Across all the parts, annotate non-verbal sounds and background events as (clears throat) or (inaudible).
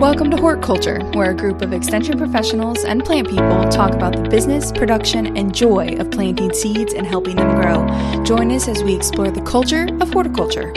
Welcome to Horticulture, where a group of extension professionals and plant people talk about the business, production, and joy of planting seeds and helping them grow. Join us as we explore the culture of horticulture.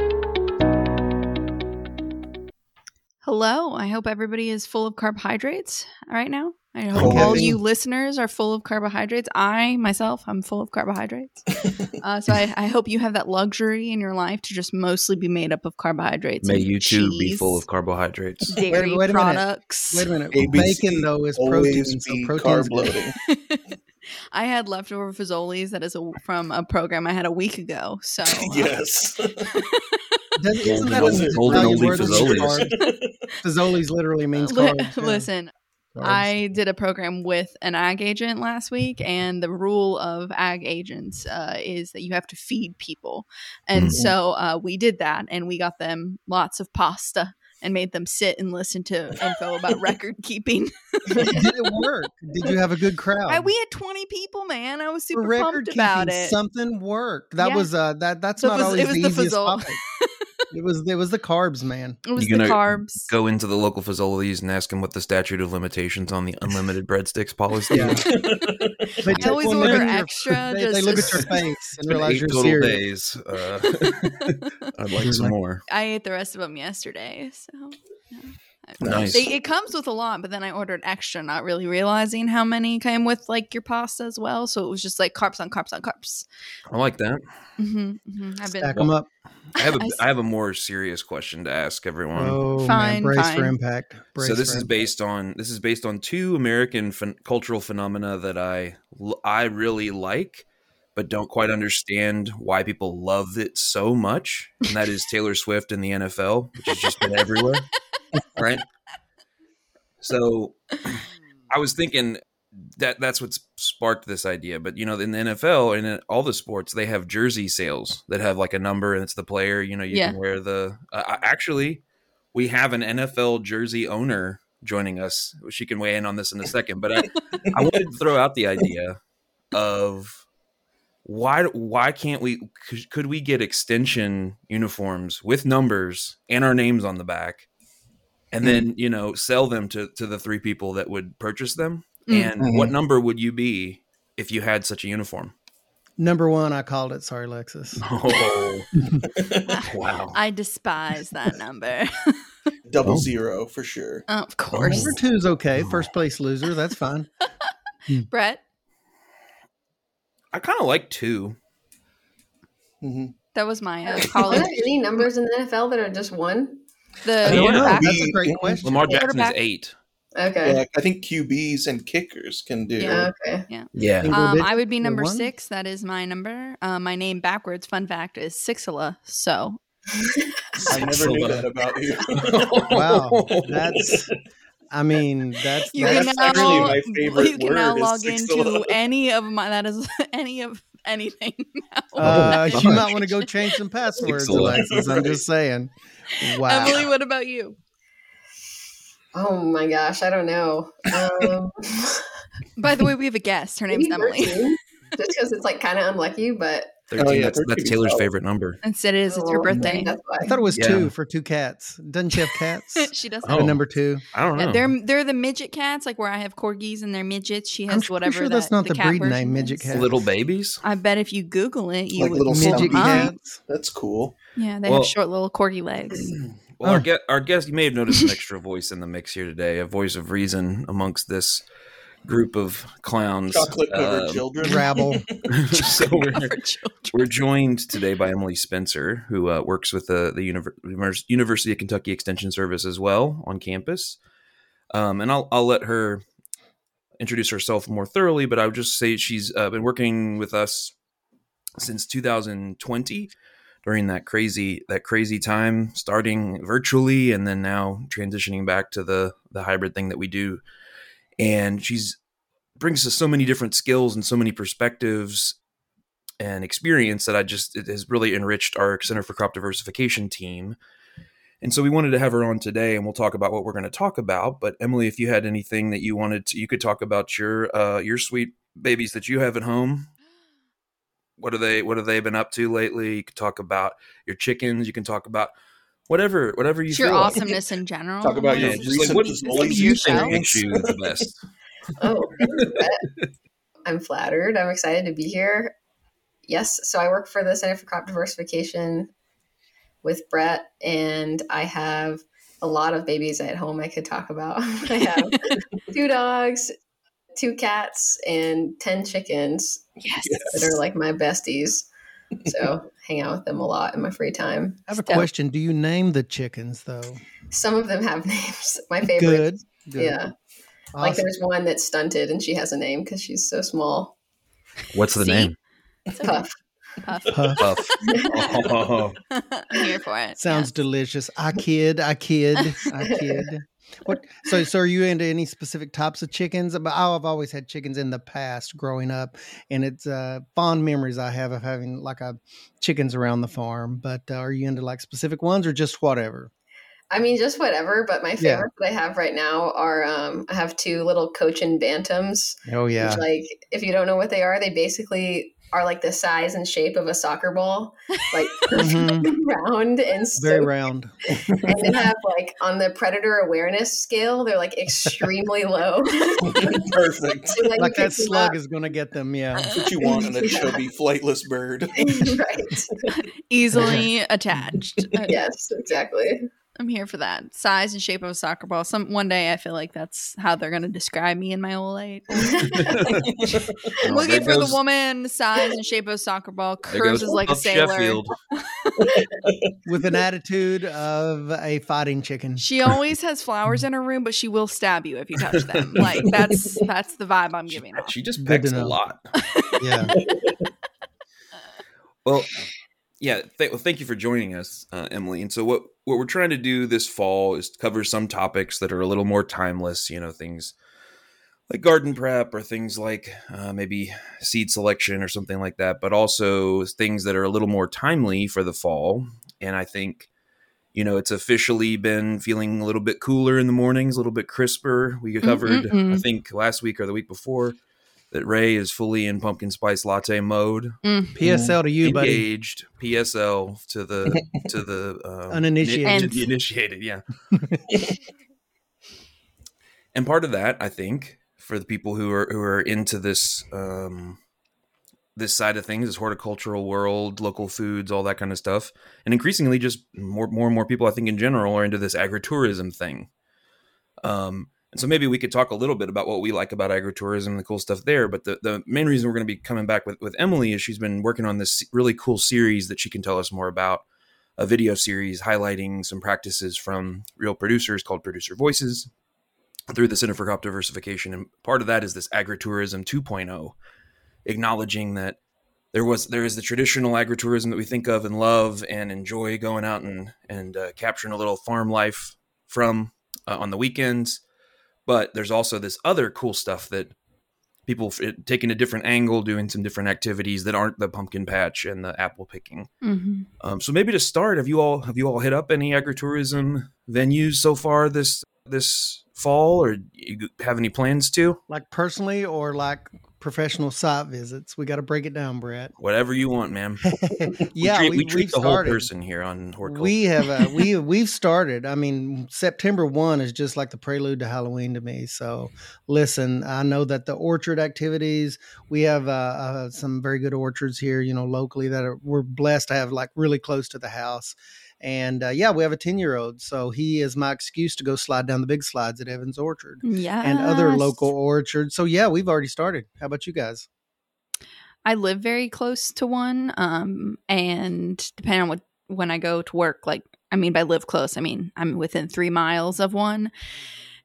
Hello, I hope everybody is full of carbohydrates right now. I hope Okay. all you listeners are full of carbohydrates. I myself, I'm full of carbohydrates. (laughs) uh, so I, I hope you have that luxury in your life to just mostly be made up of carbohydrates. May and you too be full of carbohydrates. (laughs) dairy Wait- wait a minute. products. Wait a minute. ABC Bacon though is protein, always so be protein's carb loading. (laughs) I had leftover Fazoli's that is a, from a program I had a week ago. So (laughs) uh, yes. (laughs) Does, isn't that Golden- golden oldie Fazoli's. (laughs) Fazoli's literally means Li- carbs. yeah. listen, Carbs. I did a program with an ag agent last week, and the rule of ag agents uh, is that you have to feed people. And Mhm. so uh, we did that, and we got them lots of pasta and made them sit and listen to (laughs) info about record keeping. Did it work? Did you have a good crowd? I, we had 20 people, man. I was For super record pumped about keeping, it. Something worked. That Yeah. was uh that that's The not faz- always was the the easiest topic. It was it was the carbs, man. it was You the carbs. Go into the local facilities and ask them what the statute of limitations on the (laughs) unlimited breadsticks policy Yeah. is. (laughs) They I always order at your- extra, (laughs) They, they look as- at your face and realize eight you're total serious. days. Uh, I'd like some more. I ate the rest of them yesterday. So yeah. I- Nice. They, it comes with a lot, but then I ordered extra, not really realizing how many came with like your pasta as well. So it was just like carbs on carbs on carbs. I like that. hmm hmm I've been Stack them up. I have a (laughs) I s- I have a more serious question to ask everyone. Oh, Fine, man. brace fine. for impact. Brace so this is impact. based on this is based on two American phen- cultural phenomena that I I really like, but don't quite understand why people love it so much, and that is Taylor Swift and the NFL, which has just been everywhere, (laughs) right? So I was thinking that that's what sparked this idea. But you know, in the NFL and in all the sports, they have jersey sales that have like a number and it's the player. You know, you Yeah. can wear the. Uh, actually, we have an NFL jersey owner joining us. She can weigh in on this in a second. But I, I wanted to throw out the idea of why why can't we could, could we get extension uniforms with numbers and our names on the back and then you know sell them to to the three people that would purchase them Mm. and what number would you be if you had such a uniform Number one, I called it. Sorry, Lexus. (laughs) oh (laughs) wow I despise that number. (laughs) Double Oh. for sure. of course, Number two is okay. First place loser. That's fine. Brett. i kind of like two hmm That was my uh, Are college. there any numbers in the NFL that are just one? The I don't know. quarterback. That's a We- great question. lamar jackson is eight Okay. Yeah, I think QBs and kickers can do. Yeah. Okay. yeah Single Um. I would be number one? six. That is my number. Uh, my name backwards. Fun fact is Sixela. So I never knew that about you. (laughs) Wow, that's. I mean, that's you That's can now actually my favorite you can now word is log into any of my that is (laughs) any of anything. (laughs) now. Uh, Oh, you might want to go change some passwords, Alexis. I'm just saying. Wow. Emily, what about you? Oh my gosh, I don't know. Um, By the way, we have a guest. Her (laughs) name's Emily. 13, just because it's like kind of unlucky, but 13 Oh, yeah, that's, 13 that's Taylor's solid. favorite number Instead, it is it's her oh, birthday. I thought it was Yeah. two for two cats. Doesn't she have cats? (laughs) she does. Oh. Or number two. i don't know Yeah, they're they're the midget cats, like where I have corgis and they're midgets. She has I'm pretty whatever. sure that's that- not the cat breed name, version midget is. cat. little babies I bet if you Google it, you Like would little come Midget cats. That's cool. Yeah, they Well- have short little corgi legs. (clears throat) Well, our, Oh. guest, our guest, you may have noticed an extra voice in the mix here today, a voice of reason amongst this group of clowns. Chocolate covered Um, children. Rabble. (laughs) (laughs) so we're, children. we're joined today by Emily Spencer, who uh, works with the, the Univer- University of Kentucky Extension Service as well on campus. Um, and I'll, I'll let her introduce herself more thoroughly, but I would just say she's uh, been working with us since 2020 during that crazy that crazy time starting virtually and then now transitioning back to the the hybrid thing that we do and she's brings us so many different skills and so many perspectives and experience that I just it has really enriched our Center for Crop Diversification team. And so we wanted to have her on today and we'll talk about what we're going to talk about. But Emily, if you had anything that you wanted to, you could talk about your uh your sweet babies that you have at home. What are they what have they been up to lately? You could talk about your chickens, you can talk about whatever, whatever you It's your feel. like. awesomeness in general. Talk about Yeah, your just like recent what, what do you think yourself. makes you the best? (laughs) Oh, (laughs) I'm flattered. I'm excited to be here. Yes, so I work for the Center for Crop Diversification with Brett, and I have a lot of babies at home I could talk about. (laughs) I have two dogs, two cats, and 10 chickens Yes. that are like my besties. So hang out with them a lot in my free time. I have a Step. question. Do you name the chickens though? Some of them have (laughs) names. My favorite. Good. Good. Yeah. Like there's one that's stunted and she has a name because she's so small. What's the See? name? It's. Puff. Puff. Puff. Puff. Oh, (laughs) I'm here for it. Sounds delicious. I kid. I kid. I kid. What? (laughs) So, so are you into any specific types of chickens? But I've always had chickens in the past, growing up, and it's uh, fond memories I have of having like a chickens around the farm. But uh, are you into like specific ones or just whatever? I mean, just whatever. But my Yeah. favorites that I have right now are um, I have two little Cochin bantams. Oh yeah. Which, like, if you don't know what they are, they basically are like the size and shape of a soccer ball, like (laughs) Mhm. (laughs) round and so Very round. and they have like on the predator awareness scale, they're like extremely low. (laughs) Perfect. So, Like you that slug up- is going to get them. Yeah. That's what you want in a chubby, flightless bird. right. Easily attached. Yes, exactly. I'm here for that. Size and shape of a soccer ball. Some one day I feel like that's how they're gonna describe me in my old age. (laughs) Oh, Looking there for goes- the woman, size and shape of a soccer ball, there goes curves like a sailor. (laughs) With an attitude of a fighting chicken. She always has flowers in her room, but she will stab you if you touch them. (laughs) Like that's that's the vibe I'm giving off. She just Good to pecks a lot. Yeah. Well, yeah. Th- well, thank you for joining us, uh, Emily. And so, what what we're trying to do this fall is cover some topics that are a little more timeless. You know, things like garden prep or things like uh, maybe seed selection or something like that, but also things that are a little more timely for the fall. And I think. You know, it's officially been feeling a little bit cooler in the mornings, a little bit crisper. We covered, I Mm-mm-mm. think, last week or the week before, that Ray is fully in pumpkin spice latte mode Mm. PSL to you, buddy. engaged PSL to the to the (laughs) um, Uninitiated. to (laughs) the initiated, yeah. (laughs) and part of that, I think, for the people who are who are into this um, this side of things, this horticultural world, local foods, all that kind of stuff, and increasingly, just more more and more people, I think, in general, are into this agritourism thing. Um, and so maybe we could talk a little bit about what we like about agritourism and the cool stuff there. But the, the main reason we're going to be coming back with, with Emily is she's been working on this really cool series that she can tell us more about, a video series highlighting some practices from real producers called Producer Voices through the Center for Crop Diversification. And part of that is this agritourism 2.0, acknowledging that there was there is the traditional agritourism that we think of and love and enjoy going out and and uh, capturing a little farm life from uh, on the weekends but there's also this other cool stuff that people f- taking a different angle doing some different activities that aren't the pumpkin patch and the apple picking. Hmm um, so maybe to start have you all have you all hit up any agritourism venues so far this this fall or you have any plans to? Like personally or like professional site visits? We got to break it down, Brett. whatever you want ma'am (laughs) yeah, we treat, we, we treat the whole person here on horticulture We have uh, we (laughs) we've started. I mean, September one is just like the prelude to Halloween to me. So, listen, I know that the orchard activities we have uh, uh, some very good orchards here. You know, locally that are, we're blessed to have like really close to the house. And uh, yeah, we have a ten year old, so he is my excuse to go slide down the big slides at Evans Orchard Yeah. and other local orchards. So yeah, we've already started. How about you guys? I live very close to one. Um, and depending on what when I go to work, like I mean by live close, I mean I'm within three miles of one.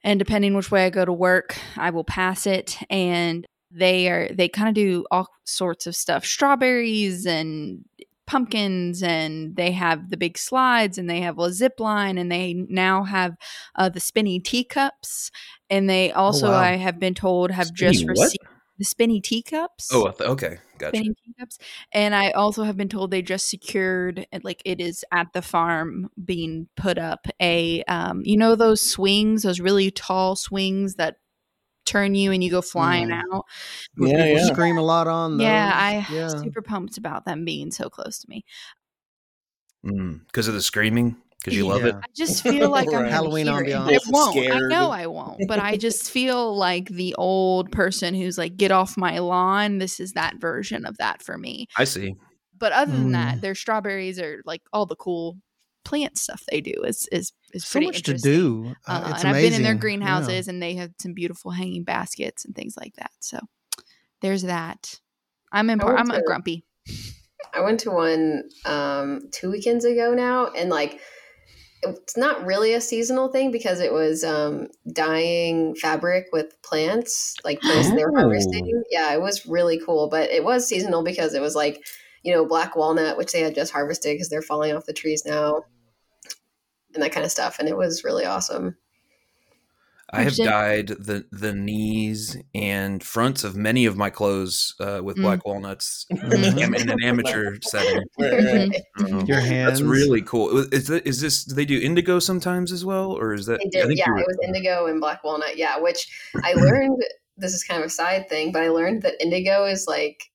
And depending which way I go to work, I will pass it. And they are they kind of do all sorts of stuff, strawberries and pumpkins and they have the big slides and they have a zip line and they now have uh, the spinny teacups and they also wow. i have been told have just Spinny what? received the spinny teacups oh okay gotcha spinning teacups. And I also have been told they just secured, like it is at the farm being put up a, um, you know, those swings, those really tall swings that turn you and you go flying Mm. out. Yeah, yeah. scream a lot on. Those. Yeah, I yeah. super pumped about them being so close to me. because Mm, of the screaming because you love it. I just feel like (laughs) I'm Halloween hear it. ambiance. I won't. Scared. I know I won't. But I (laughs) just feel like the old person who's like, "Get off my lawn." This is that version of that for me. I see. But other than Mm. that, their strawberries are like all the cool plant stuff they do is is is so much to do. Uh, Uh, it's and I've been in their amazing. greenhouses and they have some beautiful hanging baskets and things like that. So there's that. I'm in. I Par- went I'm a to- grumpy. I went to one um, two weekends ago now, and like it's not really a seasonal thing because it was um, dyeing fabric with plants, like plants they were Oh. harvesting. Yeah, it was really cool, but it was seasonal because it was like you know black walnut, which they had just harvested because they're falling off the trees now, and that kind of stuff, and it was really awesome. I have dyed the the knees and fronts of many of my clothes uh, with Mm. black walnuts Mhm. in an (laughs) amateur setting. Right, right. Mhm. Uh, Your hands. That's really cool. Is that, is this? Do they do indigo sometimes as well, or is that? They I did, think yeah. It was indigo and black walnut, yeah. Which I (clears throat) learned. this is kind of a side thing, but I learned that indigo is like,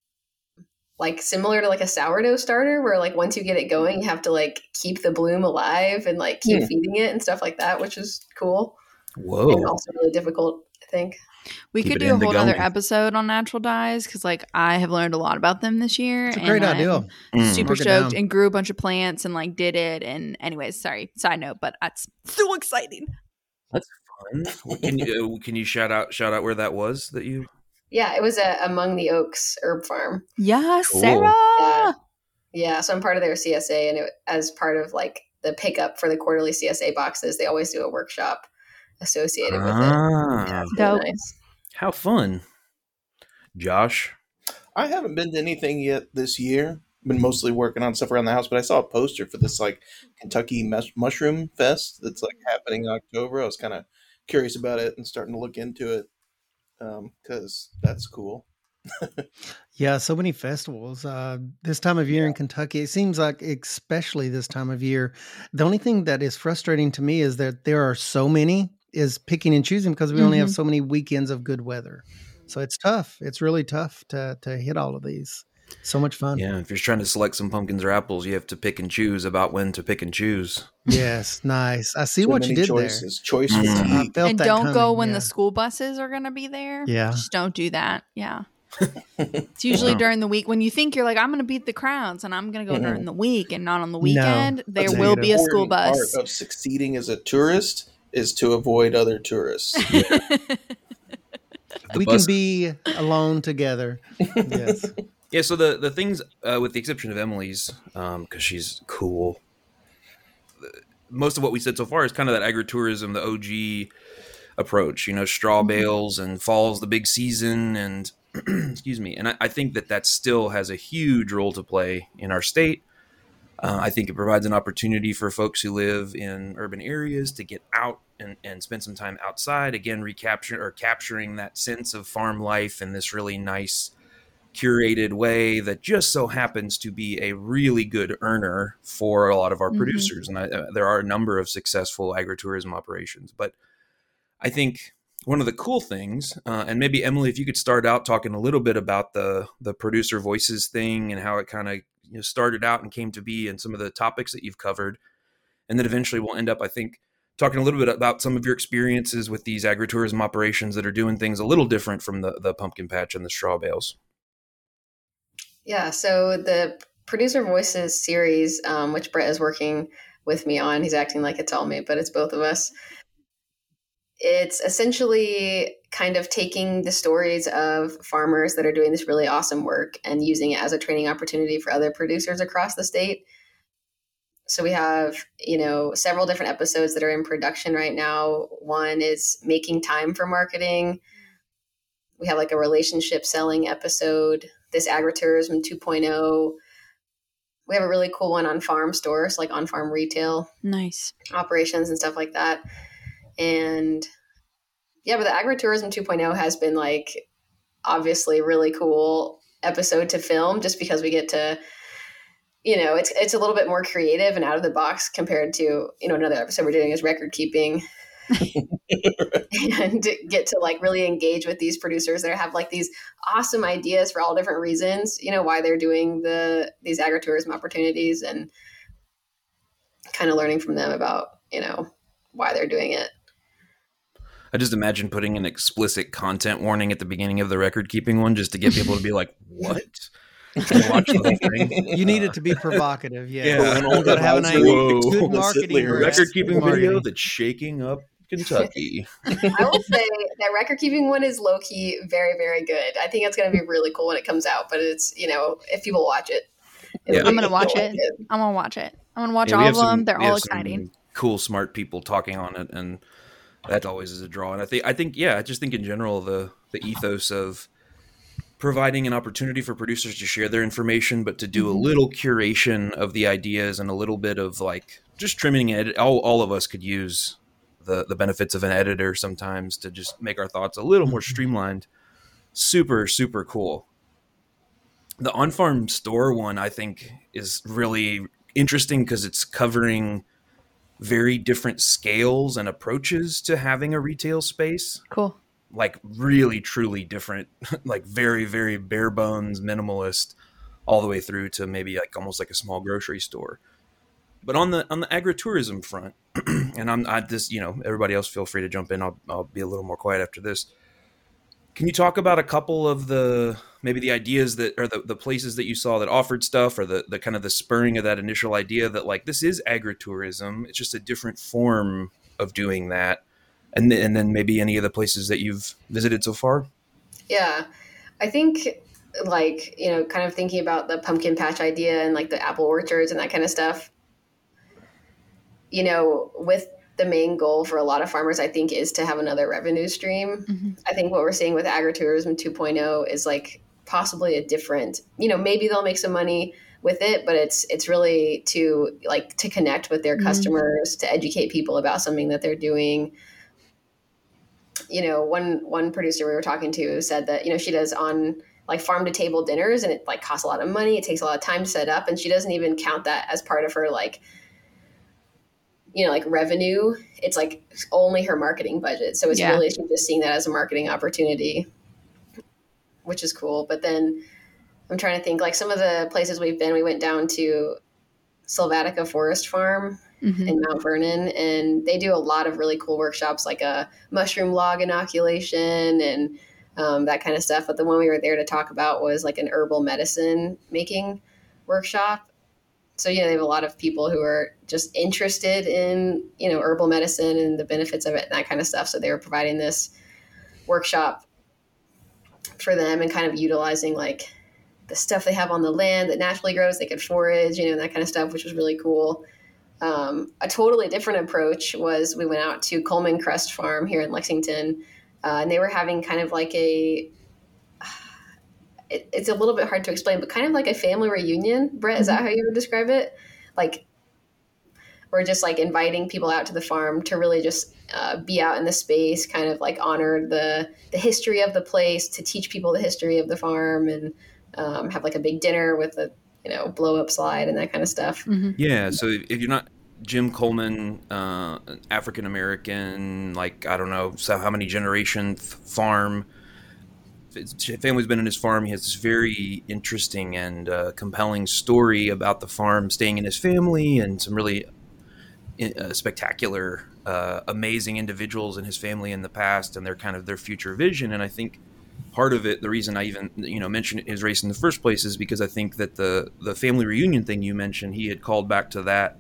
like similar to like a sourdough starter, where like once you get it going, you have to like keep the bloom alive and like keep Hmm. feeding it and stuff like that, which is cool and Whoa! also really difficult. I think. We Keep could do a whole other episode on natural dyes because, like, I have learned a lot about them this year. It's a and great I'm idea. Mm. Super Mark stoked and grew a bunch of plants and like did it. And anyways, sorry, side note, but that's so exciting. That's fun. Can you uh, can you shout out shout out where that was that you? Yeah, it was a Among the Oaks herb farm. Yes, Cool. Sarah. Yeah. Yeah, so I'm part of their CSA, and it, as part of like the pickup for the quarterly CSA boxes, they always do a workshop associated with it. Ah, Yeah, it's really Dope. nice. how fun, Josh. I haven't been to anything yet this year. Been mostly working on stuff around the house, but I saw a poster for this like Kentucky Mush- Mushroom Fest that's like happening in October. I was kind of curious about it and starting to look into it because that's cool. Yeah, so many festivals. Uh, this time of year in Kentucky, it seems like, especially this time of year, the only thing that is frustrating to me is that there are so many, is picking and choosing because we only have Mhm. so many weekends of good weather. So it's tough. It's really tough to, to hit all of these. So much fun. Yeah, if you're trying to select some pumpkins or apples, you have to pick and choose about when to pick and choose. Yes, nice. I see So what you did choices. Choice is there. I key. felt and that don't go when yeah. the school buses are going to be there. Yeah. Just don't do that. Yeah. (laughs) It's usually Yeah. during the week when you think you're like, I'm going to beat the crowds and I'm going to go Mhm. during the week and not on the No, weekend. there will be a school bus. Part of succeeding as a tourist is to avoid other tourists. (laughs) The we bus- can be alone together. (laughs) Yes. Yeah, so the the things, uh, with the exception of Emily's, because she's cool. Most of what we said so far is kind of that agritourism, the OG approach. You know, straw Mhm. bales and fall's the big season, and (clears throat) excuse me. And I, I think that that still has a huge role to play in our state. Uh, I think it provides an opportunity for folks who live in urban areas to get out and, and spend some time outside. Again, recapture or capturing that sense of farm life in this really nice curated way that just so happens to be a really good earner for a lot of our Mhm. producers. And I, uh, there are a number of successful agritourism operations. But I think one of the cool things, uh, and maybe Emily, if you could start out talking a little bit about the the producer voices thing and how it kind of you know, started out and came to be, and some of the topics that you've covered, and then eventually we'll end up, I think, talking a little bit about some of your experiences with these agritourism operations that are doing things a little different from the the pumpkin patch and the straw bales. Yeah, so the producer voices series, um, which Brett is working with me on, he's acting like it's all me, but it's both of us. It's essentially kind of taking the stories of farmers that are doing this really awesome work and using it as a training opportunity for other producers across the state. So we have, you know, several different episodes that are in production right now. One is making time for marketing. We have like a relationship selling episode this agritourism 2.0 we have a really cool one on farm stores like on farm retail nice. operations and stuff like that. And yeah but the agritourism 2.0 has been like obviously really cool episode to film just because we get to you know it's it's a little bit more creative and out of the box compared to you know another episode we're doing is record keeping and get to like really engage with these producers that have like these awesome ideas for all different reasons you know why they're doing the these agritourism opportunities and kind of learning from them about you know why they're doing it. I just imagine putting an explicit content warning at the beginning of the record keeping one just to get people to be like, "What?" (laughs) watch thing. You need it to be provocative. Yeah, Yeah. you got to have an Whoa. angle. Good marketing. record keeping video marketing. that's shaking up Kentucky. (laughs) I will say that record keeping one is low key very very good. I think it's going to be really cool when it comes out. But it's you know if people watch it, Yeah. I'm gonna watch so it. I'm gonna watch it. I'm gonna watch Yeah, all have of them. They're all exciting. Cool, smart people talking on it, and that always is a draw. And I think, I think, yeah, I just think in general the the ethos of providing an opportunity for producers to share their information, but to do a Mhm. little curation of the ideas and a little bit of like just trimming it. All, all of us could use the the benefits of an editor sometimes to just make our thoughts a little more mm-hmm. streamlined. Super, super cool. The on farm store one, I think, is really interesting because it's covering very different scales and approaches to having a retail space Cool. like really truly different (laughs) like very very bare bones minimalist all the way through to maybe like almost like a small grocery store but on the on the agritourism front (clears throat) and i'm i just you know everybody else feel free to jump in. I'll, I'll be a little more quiet after this. Can you talk about a couple of the maybe the ideas that or the, the places that you saw that offered stuff or the, the kind of the spurring of that initial idea that like this is agritourism it's just a different form of doing that and and then maybe any of the places that you've visited so far? Yeah, I think like you know, kind of thinking about the pumpkin patch idea and like the apple orchards and that kind of stuff. You know, with the main goal for a lot of farmers, I think, is to have another revenue stream. Mhm. I think what we're seeing with agritourism 2.0 is like possibly a different. You know, maybe they'll make some money with it, but it's it's really to like to connect with their Mhm. customers, to educate people about something that they're doing you know one one producer we were talking to said that you know she does on like farm to table dinners and it like costs a lot of money it takes a lot of time to set up and she doesn't even count that as part of her like you know like revenue it's like only her marketing budget so it's Yeah. really she's just seeing that as a marketing opportunity which is cool but then i'm trying to think like some of the places we've been we went down to Sylvatica Forest Farm Mhm. in Mount Vernon, and they do a lot of really cool workshops, like a mushroom log inoculation and um, that kind of stuff. But the one we were there to talk about was like an herbal medicine making workshop. So know, they have a lot of people who are just interested in you know herbal medicine and the benefits of it and that kind of stuff. So they were providing this workshop for them and kind of utilizing like the stuff they have on the land that naturally grows. They could forage, you know, that kind of stuff, which was really cool. Um, a totally different approach was we went out to Coleman Crest Farm here in Lexington, uh, and they were having kind of like a. It, it's a little bit hard to explain, but kind of like a family reunion. Brett, is that how you would describe it? Like, we're just like inviting people out to the farm to really just uh, be out in the space, kind of like honor the the history of the place, to teach people the history of the farm, and um, have like a big dinner with a you know blow up slide and that kind of stuff. Mhm. Yeah, so if if you're not Jim Coleman, uh, African American, like I don't know, so how many generation f- farm. Family's been in his farm. He has this very interesting and uh, compelling story about the farm staying in his family and some really uh, spectacular, uh, amazing individuals in his family in the past and their kind of their future vision. And I think part of it, the reason I even you know mentioned his race in the first place is because I think that the the family reunion thing you mentioned, he had called back to that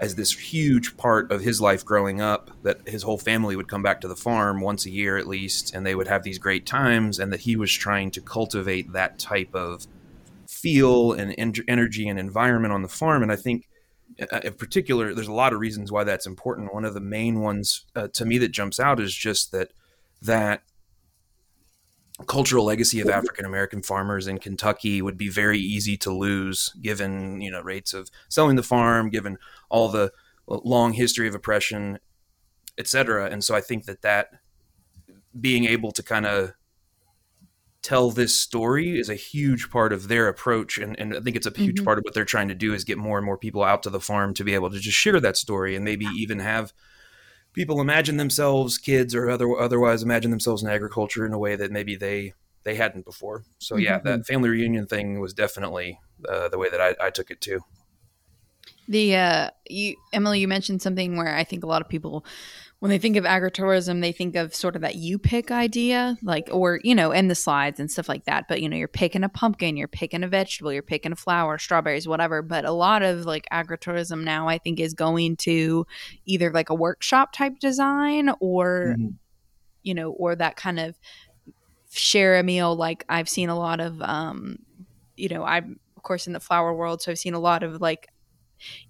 as this huge part of his life growing up that his whole family would come back to the farm once a year at least and they would have these great times and that he was trying to cultivate that type of feel and en- energy and environment on the farm. And i think uh, in particular there's a lot of reasons why that's important. One of the main ones uh, to me that jumps out is just that that cultural legacy of African American farmers in Kentucky would be very easy to lose given you know rates of selling the farm given all the long history of oppression et cetera. And so I think that that being able to kind of tell this story is a huge part of their approach. And, and I think it's a huge Mhm. part of what they're trying to do is get more and more people out to the farm to be able to just share that story and maybe even have people imagine themselves kids or other otherwise imagine themselves in agriculture in a way that maybe they they hadn't before so yeah Mhm. that family reunion thing was definitely uh, the way that I, I took it too The uh, you Emily, you mentioned something where I think a lot of people when they think of agritourism, they think of sort of that you pick idea, like, or, you know, and the slides and stuff like that. But, you know, you're picking a pumpkin, you're picking a vegetable, you're picking a flower, strawberries, whatever. But a lot of like agritourism now, I think, is going to either like a workshop type design or, mm-hmm. you know, or that kind of share a meal. Like I've seen a lot of, um, you know, I'm, of course, in the flower world. So I've seen a lot of like,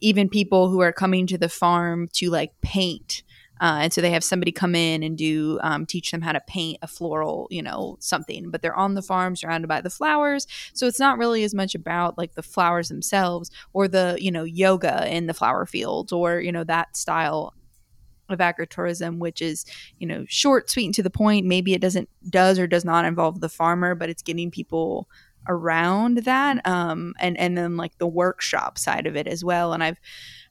even people who are coming to the farm to like paint uh, and so they have somebody come in and do um, teach them how to paint a floral, you know, something. But they're on the farm, surrounded by the flowers, so it's not really as much about like the flowers themselves or the you know yoga in the flower fields or you know that style of agritourism, which is you know short, sweet, and to the point. Maybe it doesn't does or does not involve the farmer, but it's getting people around that um and and then like the workshop side of it as well and i've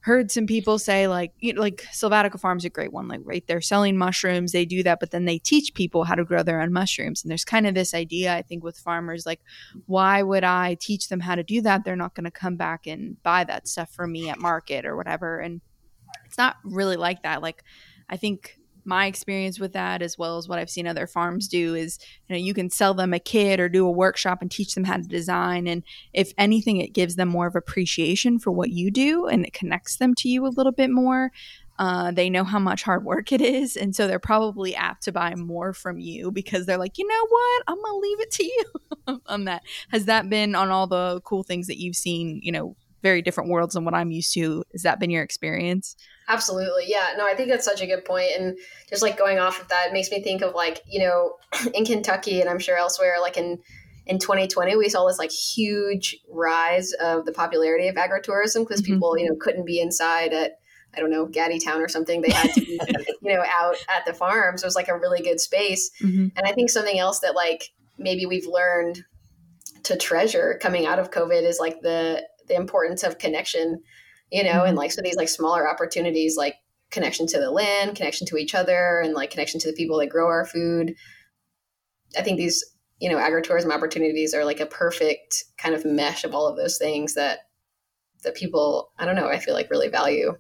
heard some people say like you know, like Sylvatica Farm's a great one. Like right, they're selling mushrooms, they do that, but then they teach people how to grow their own mushrooms. And there's kind of this idea, I think, with farmers like, why would I teach them how to do that? They're not going to come back and buy that stuff from me at market or whatever. And it's not really like that. Like I think my experience with that as well as what I've seen other farms do is you know you can sell them a kit or do a workshop and teach them how to design. And if anything it gives them more of appreciation for what you do and it connects them to you a little bit more. Uh, they know how much hard work it is. And so they're probably apt to buy more from you because they're like you know what? I'm gonna leave it to you. (laughs) On that. Has that been on all the cool things that you've seen you know very different worlds than what i'm used to has that been your experience Absolutely. Yeah. No, I think that's such a good point. And just like going off of that it makes me think of like, you know, (clears throat) in Kentucky and I'm sure elsewhere, like in in 2020, we saw this like huge rise of the popularity of agritourism because mm-hmm. people, you know, couldn't be inside at I don't know, GattiTown or something. They had to be, (laughs) you know, out at the farms. It was like a really good space. Mm-hmm. And I think something else that like maybe we've learned to treasure coming out of COVID is like the the importance of connection you know, mm-hmm. and like so these like smaller opportunities like connection to the land, connection to each other, and like connection to the people that grow our food. I think these, you know, agritourism opportunities are like a perfect kind of mesh of all of those things that that people, I don't know, I feel like really value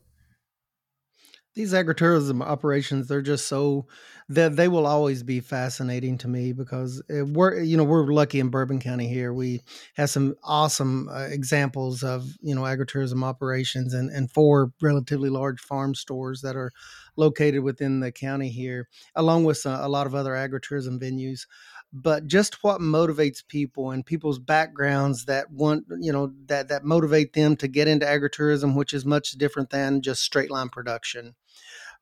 these agritourism operations they're just so that they will always be fascinating to me because we're you know we're lucky in bourbon county here. We have some awesome uh, examples of you know agritourism operations and and four relatively large farm stores that are located within the county here along with a, a lot of other agritourism venues. But just what motivates people and people's backgrounds that want you know that that motivate them to get into agritourism which is much different than just straight line production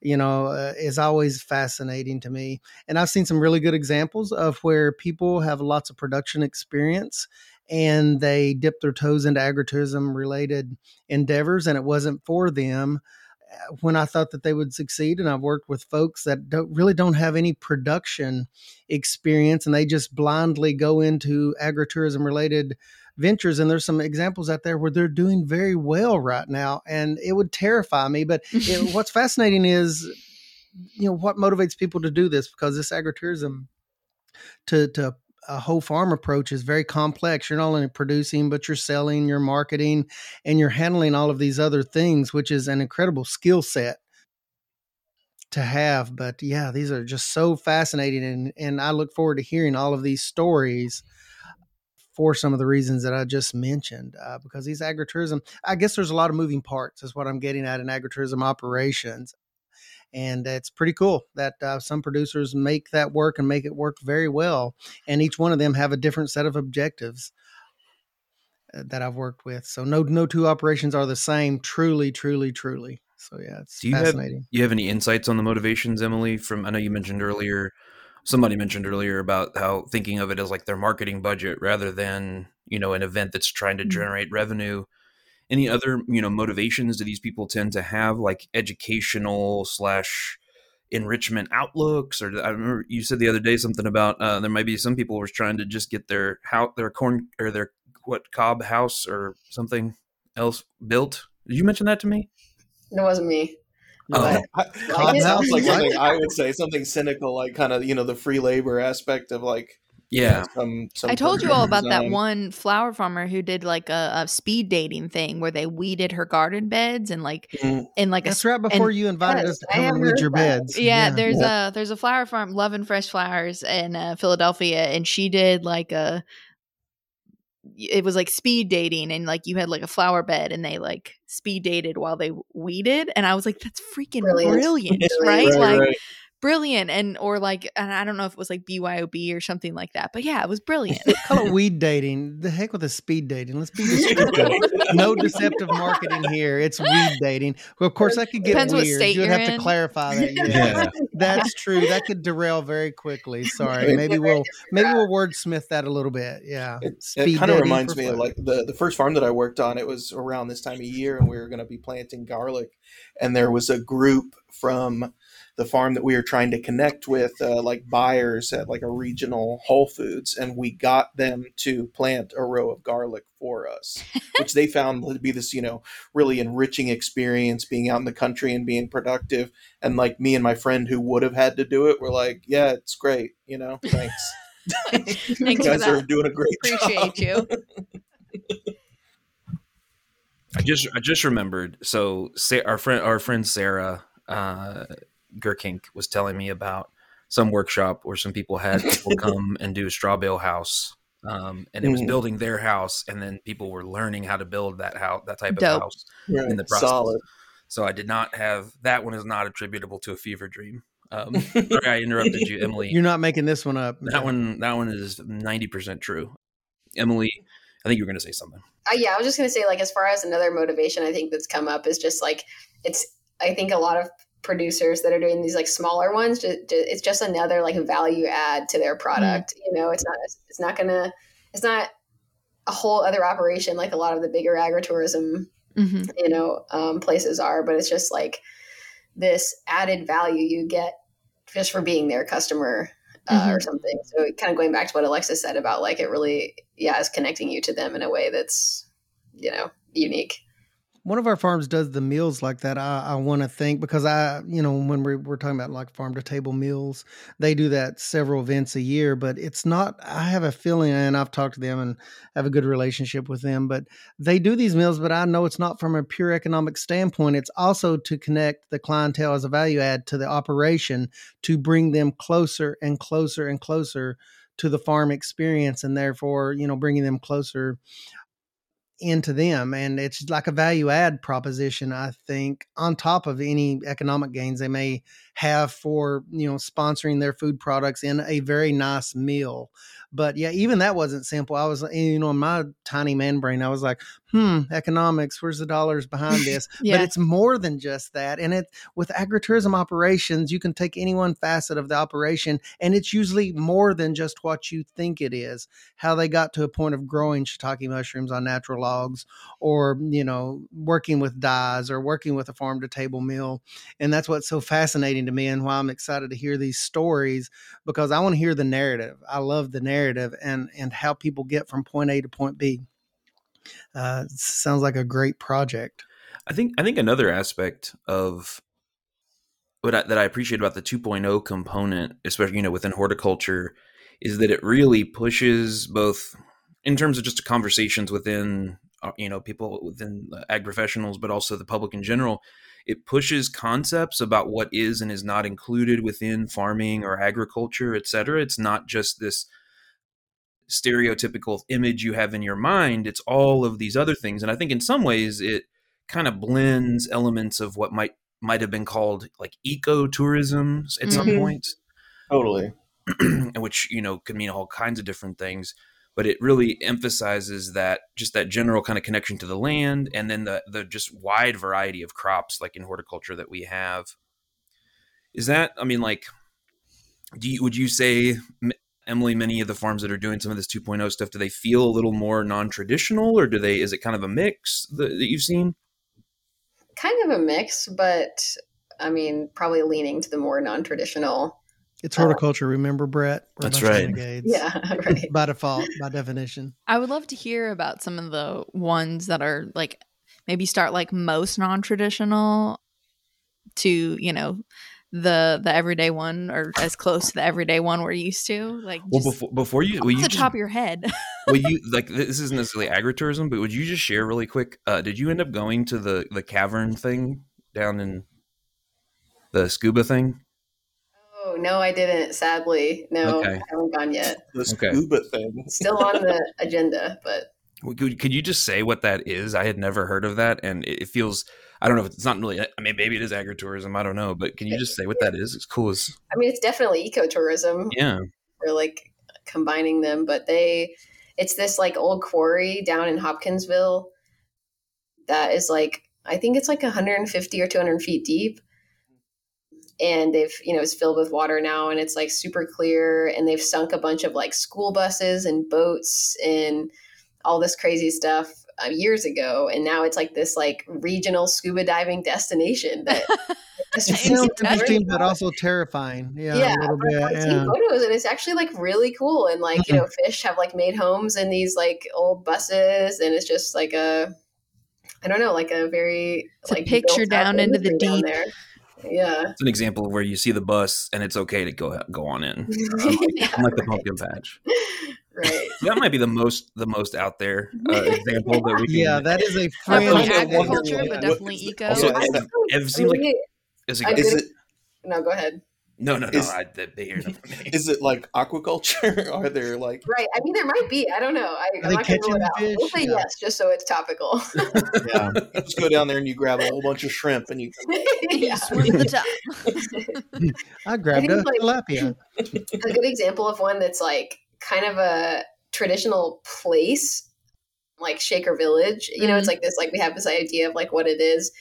you know uh, is always fascinating to me and i've seen some really good examples of where people have lots of production experience and they dip their toes into agritourism related endeavors and it wasn't for them when I thought that they would succeed. And I've worked with folks that don't really don't have any production experience and they just blindly go into agritourism related ventures. And there's some examples out there where they're doing very well right now. And it would terrify me. But it, (laughs) what's fascinating is, you know, what motivates people to do this because this agritourism to, to a whole farm approach is very complex. You're not only producing, but you're selling, you're marketing, and you're handling all of these other things, which is an incredible skill set to have. But yeah, these are just so fascinating, and and I look forward to hearing all of these stories for some of the reasons that I just mentioned. Uh, because these agritourism, I guess there's a lot of moving parts, is what I'm getting at in agritourism operations. And it's pretty cool that uh, some producers make that work and make it work very well and each one of them have a different set of objectives uh, that i've worked with. So no no two operations are the same truly truly truly. So yeah it's Do you fascinating. have, you have any insights on the motivations emily from i know you mentioned earlier somebody mentioned earlier about how thinking of it as like their marketing budget rather than you know an event that's trying to mm-hmm. generate revenue. Any other you know motivations do these people tend to have like educational slash enrichment outlooks? Or i remember you said the other day something about uh, there might be some people who are trying to just get their how their corn or their what cob house or something else built. Did you mention that to me? No, it wasn't me. no, oh. I, (laughs) I, sounds like something I would say, something cynical, like kind of you know the free labor aspect of like Yeah. some, some I told you all program about that one flower farmer who did like a, a speed dating thing where they weeded her garden beds and like Mhm. in like a That's right before you invited Yes, us to I come have and weed your that. beds. yeah, there's a there's a flower farm love and fresh flowers in uh, philadelphia and she did like a it was like speed dating and like you had like a flower bed and they like speed dated while they weeded and i was like that's freaking Brilliant. brilliant, Brilliant. right, Right, like right. Brilliant and or like and i don't know if it was like byob or something like that but yeah it was brilliant Call it weed dating. The heck with the speed dating. Let's be descriptive. no (laughs) deceptive marketing here. It's weed dating. Well, of course, that could get Depends what weird. state You'd have in. to clarify that. (laughs) Yeah. Yeah. That's true. That could derail very quickly. (laughs) Sorry. Maybe we'll maybe we'll wordsmith that a little bit. Yeah. It, Speed kind of reminds me of like the, the first farm that I worked on. It was around this time of year, and we were going to be planting garlic. And there was a group from the farm that we were trying to connect with, uh, like buyers at like a regional Whole Foods, and we got them to plant a row of garlic for us, (laughs) which they found to be this, you know, really enriching experience being out in the country and being productive. And like me and my friend who would have had to do it, were like, "Yeah, it's great, you know, thanks." (laughs) (laughs) you Thanks for guys are doing a great appreciate job. you I just I just remembered. So Sa- our friend our friend Sarah uh, Gerkink was telling me about some workshop where some people had people (laughs) come and do a straw bale house, um, and it was Mhm. building their house, and then people were learning how to build that house that type Dope. of house Right. in the process. Solid. So I did not have that one is not attributable to a fever dream. Um, (laughs) sorry, I interrupted you, Emily. You're not making this one up. that one that one is ninety percent true. Emily, I think you were going to say something. Uh, yeah, I was just going to say, like, as far as another motivation, I think that's come up is just like it's. I think a lot of producers that are doing these like smaller ones, it's just another like value add to their product. You know, it's not. It's not gonna. It's not a whole other operation like a lot of the bigger agritourism hmm you know um, places are but it's just like this added value you get just for being their customer uh, or something so kind of going back to what alexis said about like it really yeah is connecting you to them in a way that's you know unique One of our farms does the meals like that. I, I want to think because I, you know, when we're, we're talking about like farm to table meals, they do that several events a year, but it's not, I have a feeling, and I've talked to them and have a good relationship with them, but they do these meals, but I know it's not from a pure economic standpoint. It's also to connect the clientele as a value add to the operation to bring them closer and closer and closer to the farm experience and therefore, you know, bringing them closer into them and it's like a value add proposition i think on top of any economic gains they may have for you know sponsoring their food products in a very nice meal. But yeah even that wasn't simple. I was you know in my tiny man brain i was like hmm economics where's the dollars behind (laughs) this? Yeah. but it's more than just that and it with agritourism operations you can take any one facet of the operation and it's usually more than just what you think it is. How they got to a point of growing shiitake mushrooms on natural logs or you know working with dyes or working with a farm to table meal and that's what's so fascinating to me and why i'm excited to hear these stories because i want to hear the narrative. I love the narrative and and how people get from point a to point b uh, sounds like a great project I think I think another aspect of what I, that I appreciate about the 2.0 component, especially you know within horticulture, is that it really pushes both in terms of just conversations within uh, you know people within ag professionals, but also the public in general. It pushes concepts about what is and is not included within farming or agriculture, et cetera. It's not just this stereotypical image you have in your mind. It's all of these other things, and I think in some ways it kind of blends elements of what might might have been called like ecotourism at some Mhm. points, Totally. (clears throat) which you know could mean all kinds of different things. But it really emphasizes that just that general kind of connection to the land, and then the the just wide variety of crops like in horticulture that we have. Is that I mean like, do you, would you say M- Emily, many of the farms that are doing some of this 2.0 stuff, do they feel a little more non-traditional, or do they? Is it kind of a mix that, that you've seen? kind of a mix but i mean probably leaning to the more non-traditional it's uh, horticulture remember brett We're That's right. renegades. (laughs) yeah right (laughs) by default by definition I would love to hear about some of the ones that are like maybe start like most non traditional to, you know, the the everyday one or as close to the everyday one we're used to. Like Well, before before you, off will you the just, top of your head. (laughs) well you like this isn't necessarily agritourism, but would you just share really quick? Uh, did you end up going to the the cavern thing down in the scuba thing? Oh no, I didn't. Sadly, no, Okay. I haven't gone yet. (laughs) The Okay. scuba thing. Still on the agenda, but Well, Could, could you just say what that is? I had never heard of that, and it it feels I don't know if it's not really. I mean, maybe it is agritourism. I don't know, but can you just say what that is? It's cool as I mean, it's definitely ecotourism. yeah. We're like combining them, but they, it's this like old quarry down in Hopkinsville that is like I think it's like 150 or 200 feet deep. And they've, you know, it's filled with water now and it's like super clear. And they've sunk a bunch of like school buses and boats and all this crazy stuff uh, years ago. And now it's like this like regional scuba diving destination that (laughs) just It sounds interesting, but also terrifying. Yeah, Yeah, a little bit. I've seen Yeah. photos and it's actually like really cool and like you know fish have like made homes in these like old buses and it's just like a i don't know like a very It's a like picture down into the deep. there. yeah It's an example of where you see the bus and it's okay to go go on in. (laughs) Unlike, Yeah, unlike the pumpkin patch. (laughs) right That might be the most the most out there uh, (laughs) example that we can. Yeah, that is a Definitely kinda fringe. wonder agriculture, but definitely is eco. Also, Yeah, Ev, Ev seems like is I it, did- Is it no go ahead no no no. is- I, they, they hear enough from me. is it like aquaculture? (laughs) Are there like right i mean there might be i don't know I, I'm not gonna rule it out. We'll say Yeah. yes just so it's topical (laughs) yeah, you just go down there and you grab a whole bunch of shrimp and you yeah. Swim to the top. I grabbed think, a like- tilapia. a good example of one that's like kind of a traditional place like shaker village you know it's like this like we have this idea of like what it is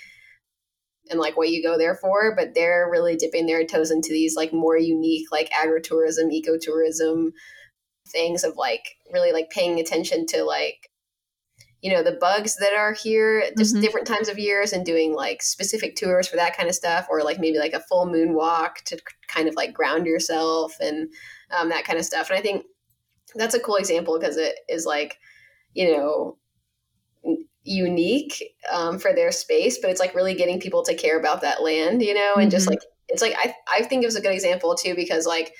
and like what you go there for but they're really dipping their toes into these like more unique like agritourism ecotourism things of like really like paying attention to like you know the bugs that are here just Mhm. different times of years and doing like specific tours for that kind of stuff or like maybe like a full moon walk to kind of like ground yourself and um, that kind of stuff and i think that's a cool example because it is like you know unique um, for their space but it's like really getting people to care about that land you know and just Mhm. like it's like I, I think it was a good example too because like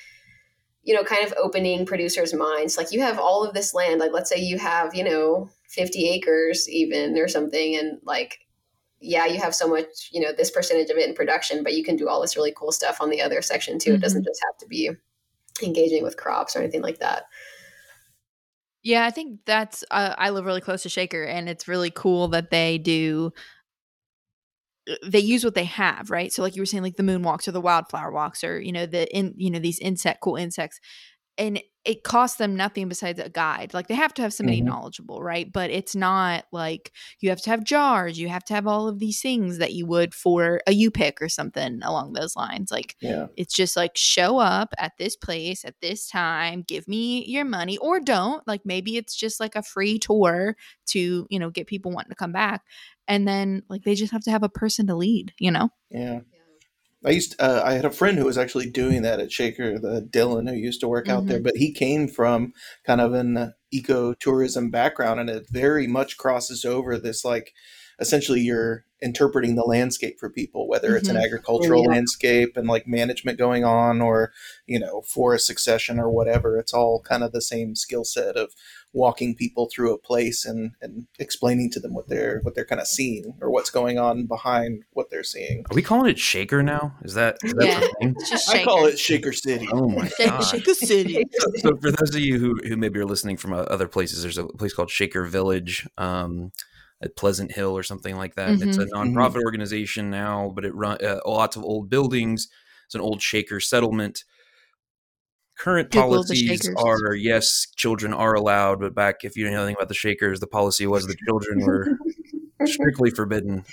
you know kind of opening producers minds like you have all of this land like let's say you have you know 50 acres even or something and like yeah you have so much you know this percentage of it in production but you can do all this really cool stuff on the other section too. It doesn't just have to be engaging with crops or anything like that Yeah, I think that's. Uh, I live really close to Shaker, and it's really cool that they do. uh, They use what they have, right? So, like you were saying, like the moon walks or the wildflower walks, or you know the in you know these insect cool insects, and it costs them nothing besides a guide. Like they have to have somebody Mhm. knowledgeable, right? But it's not like you have to have jars, you have to have all of these things that you would for a U pick or something along those lines. Like yeah it's just like show up at this place at this time, give me your money or don't. Like maybe it's just like a free tour to, you know, get people wanting to come back. And then like they just have to have a person to lead, you know? yeah. I used uh, I had a friend who was actually doing that at Shaker, the Dylan who used to work out there, but he came from kind of an eco tourism background, and it very much crosses over this like essentially you're interpreting the landscape for people, whether it's an Mhm. agricultural Yeah. landscape and like management going on, or you know forest succession or whatever. It's all kind of the same skill set of walking people through a place and and explaining to them what they're what they're kind of seeing or what's going on behind what they're seeing. Are we calling it Shaker now? Is that, is that Yeah. the thing? Just I call it Shaker City. Oh my (laughs) god! Shaker City. (laughs) so, so for those of you who, who maybe are listening from uh, other places, there's a place called Shaker Village um, at Pleasant Hill or something like that. And It's a nonprofit organization now, but it run uh, lots of old buildings. It's an old Shaker settlement. Current Google's policies are yes, children are allowed, but back if you know anything about the Shakers, the policy was the children were (laughs) strictly forbidden.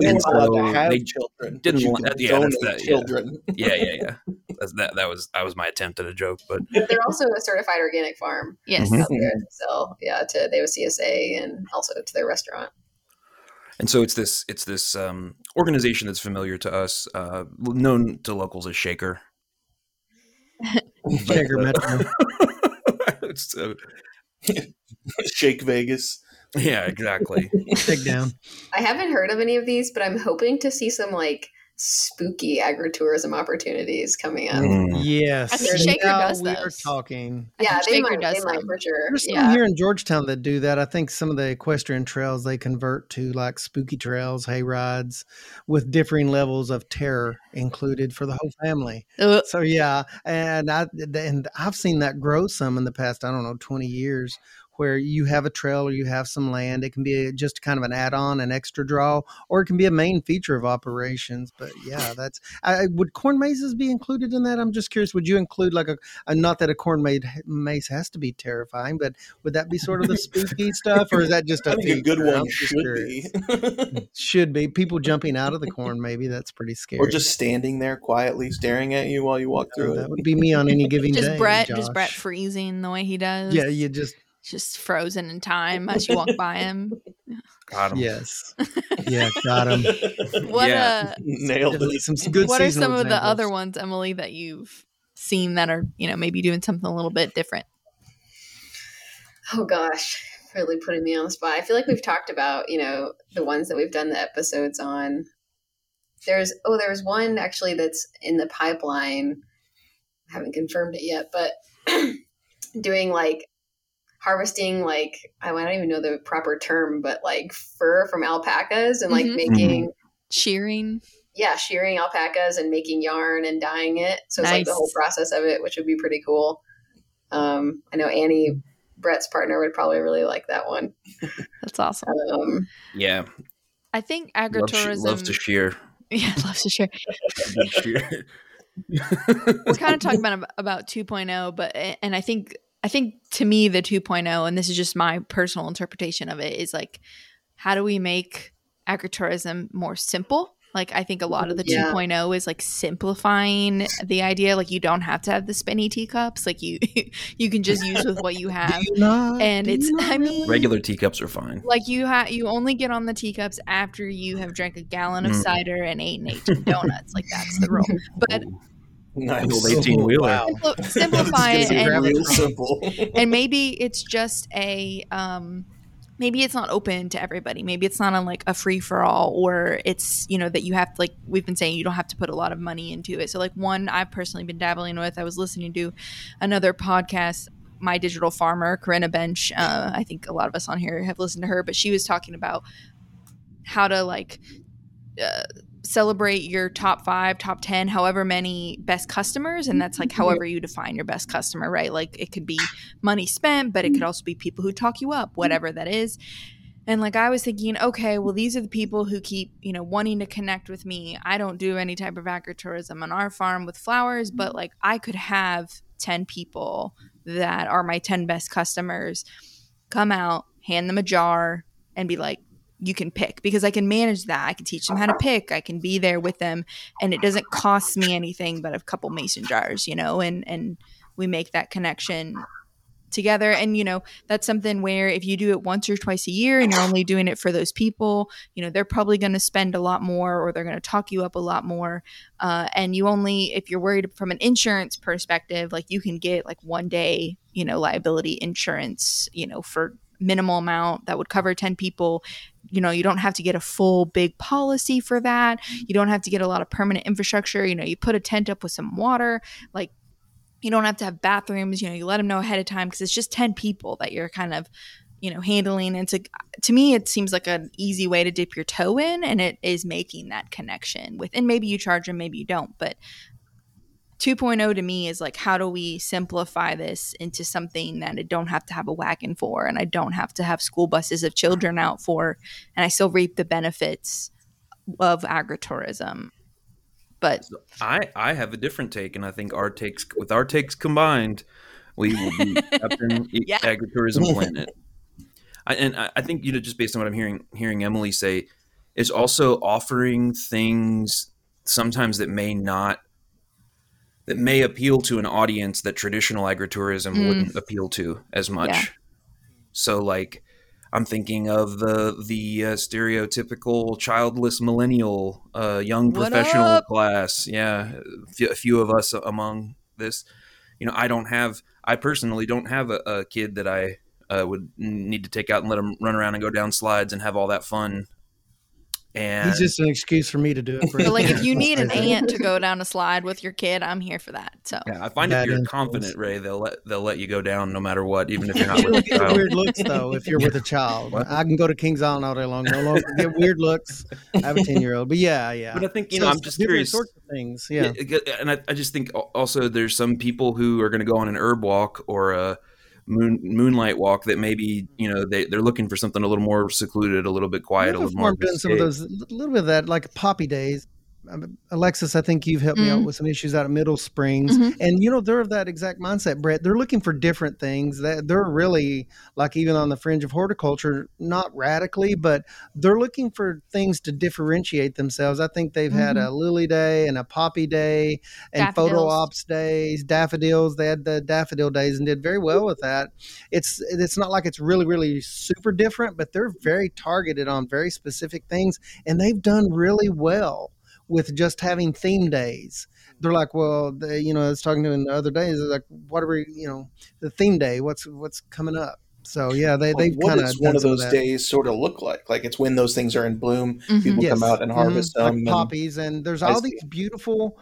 They And didn't You're allowed so to have they children. didn't you want- can yeah, donate that, yeah. children. Yeah, yeah, (laughs) yeah. That's, that that was that was my attempt at a joke, but But they're also a certified organic farm Yes. Out there to sell, yeah, to they have CSA and also to their restaurant. and so it's this it's this um, organization that's familiar to us, uh, known to locals as Shaker. (laughs) Shaker Metro. (laughs) It's, uh, Shake Vegas. Yeah, exactly. Take down. (laughs) I haven't heard of any of these, but I'm hoping to see some like spooky agritourism opportunities coming up. Mm. Yes. I think There Shaker now does we are talking. Yeah, they Shaker might, does they might for sure. There's some Yeah. here in Georgetown that do that. I think some of the equestrian trails they convert to like spooky trails, hay rides, with differing levels of terror included for the whole family. Ugh. So yeah, and I and I've seen that grow some in the past. I don't know, twenty years, where you have a trail or you have some land. It can be just kind of an add-on, an extra draw, or it can be a main feature of operations. But yeah, that's. I, would corn mazes be included in that? I'm just curious. Would you include like a, a not that a corn maze maze has to be terrifying, but would that be sort of the spooky stuff, or is that just a I think a good feature? I'm one should curious. be. (laughs) Should be people jumping out of the corn. Maybe that's pretty scary. or just standing there quietly staring at you while you walk through that it. would be me on any given day. Just Brett, just Brett freezing the way he does. Yeah, you just just frozen in time as you walk by him. (laughs) Got 'em. yes, yeah, got him. (laughs) What Yeah. uh Nailed it. Some good. what are seasonal some of the other ones, Emily, that you've seen that are, you know, maybe doing something a little bit different? Oh gosh, really putting me on the spot. I feel like we've talked about, you know, the ones that we've done the episodes on. There's oh, there's one actually that's in the pipeline. I haven't confirmed it yet, but (clears throat) doing like harvesting like I don't even know the proper term, but like fur from alpacas and like Mhm. making Shearing. yeah, shearing alpacas and making yarn and dyeing it. So it's like the whole process of it, which would be pretty cool. Um, I know Annie, Brett's partner, would probably really like that one. That's awesome. Um, Yeah, I think love, agritourism. (laughs) loves to shear. yeah, loves (laughs) to share. Big shear. We're kind of talking about about 2.0, but and I think I think to me the 2.0, and this is just my personal interpretation of it, is like how do we make agritourism more simple? Like I think a lot of the Yeah. 2.0 is like simplifying the idea. Like you don't have to have the spinny teacups. Like you (laughs) you can just use with what you (laughs) have. Do not? And Do it's not I mean Regular teacups are fine. like you have you only get on the teacups after you have drank a gallon of Mm. cider and eaten 18 donuts. Like that's the rule. (laughs) But Nice. Old (laughs) 18 wheeler. Wow. simpli- (laughs) simplify it and real (laughs) simple. and maybe it's just a um maybe it's not open to everybody maybe it's not on like a free for all or it's you know that you have to, like we've been saying you don't have to put a lot of money into it so like one i've personally been dabbling with i was listening to another podcast my digital farmer corinna bench uh, i think a lot of us on here have listened to her but she was talking about how to like uh, celebrate your top five, top 10, however many best customers. And that's like however mm-hmm. you define your best customer, right? Like it could be money spent, but it could mm-hmm. also be people who talk you up, mm-hmm. whatever that is. And like I was thinking, okay, well, these are the people who keep, you know, wanting to connect with me. I don't do any type of agritourism on our farm with flowers, but like I could have 10 people that are my 10 best customers come out, hand them a jar, and be like, you can pick because I can manage that. I can teach them how to pick. I can be there with them and it doesn't cost me anything but a couple mason jars, you know, and and we make that connection together and you know, that's something where if you do it once or twice a year and you're only doing it for those people, you know, they're probably going to spend a lot more or they're going to talk you up a lot more. Uh, and you only if you're worried from an insurance perspective, like you can get like one day, you know, liability insurance, you know, for minimal amount that would cover 10 people. You know you don't have to get a full big policy for that. Mm-hmm. You don't have to get a lot of permanent infrastructure. You know you put a tent up with some water. Like you don't have to have bathrooms. You know you let them know ahead of time because it's just 10 people that you're kind of you know handling. And to to me it seems like an easy way to dip your toe in and it is making that connection with and maybe you charge them maybe you don't but 2.0 to me is like how do we simplify this into something that I don't have to have a wagon for and I don't have to have school buses of children out for and I still reap the benefits of agritourism. But I I have a different take, and I think our takes with our takes combined, we will be (laughs) Captain Yeah. Agritourism (laughs) Planet. I, and I, I think you know, just based on what I'm hearing hearing Emily say, is also offering things sometimes that may not that may appeal to an audience that traditional agritourism Mm. wouldn't appeal to as much. Yeah. So like I'm thinking of the the uh, stereotypical childless millennial uh, young What professional up? class. Yeah, a few, a few of us among this. You know, I don't have. I personally don't have a, a kid that I uh, would need to take out and let him run around and go down slides and have all that fun. And He's just an excuse for me to do it. For But like, if you (laughs) need an Let's say that. aunt to go down a slide with your kid, I'm here for that. So yeah, I find That if you're influence. confident, Ray, they'll let they'll let you go down no matter what, even if you're (laughs) not with a child. weird looks though if you're with a (laughs) child. What? I can go to Kings Island all day long. No longer get weird looks. I have a ten year old, but yeah, yeah. But I think you So know, I'm just curious. Sorts of things. Yeah. Yeah, and I, I just think also there's some people who are going to go on an herb walk or a moon moonlight walk that maybe you know they they're looking for something a little more secluded, a little bit quiet, a little more. Some of those, a little bit of that, like poppy days. Um, Alexis, I think you've helped me out Mhm. with some issues out of Middle Springs, Mhm. and you know they're of that exact mindset, Brett. They're looking for different things. That they're really like even on the fringe of horticulture, not radically, but they're looking for things to differentiate themselves. I think they've had a lily day and a poppy day and photo ops days, daffodils. They had the daffodil days and did very well with that. It's it's not like it's really really super different, but they're very targeted on very specific things, and they've done really well with just having theme days. They're like, well, they, you know, I was talking to them the other day. They're like, what are we, you know, the theme day? What's what's coming up? So yeah, they they've what kind of does one of those days sort of look like? Like it's when those things are in bloom. Mhm. People come out and harvest Mhm, them. like and- poppies, and there's I all see. these beautiful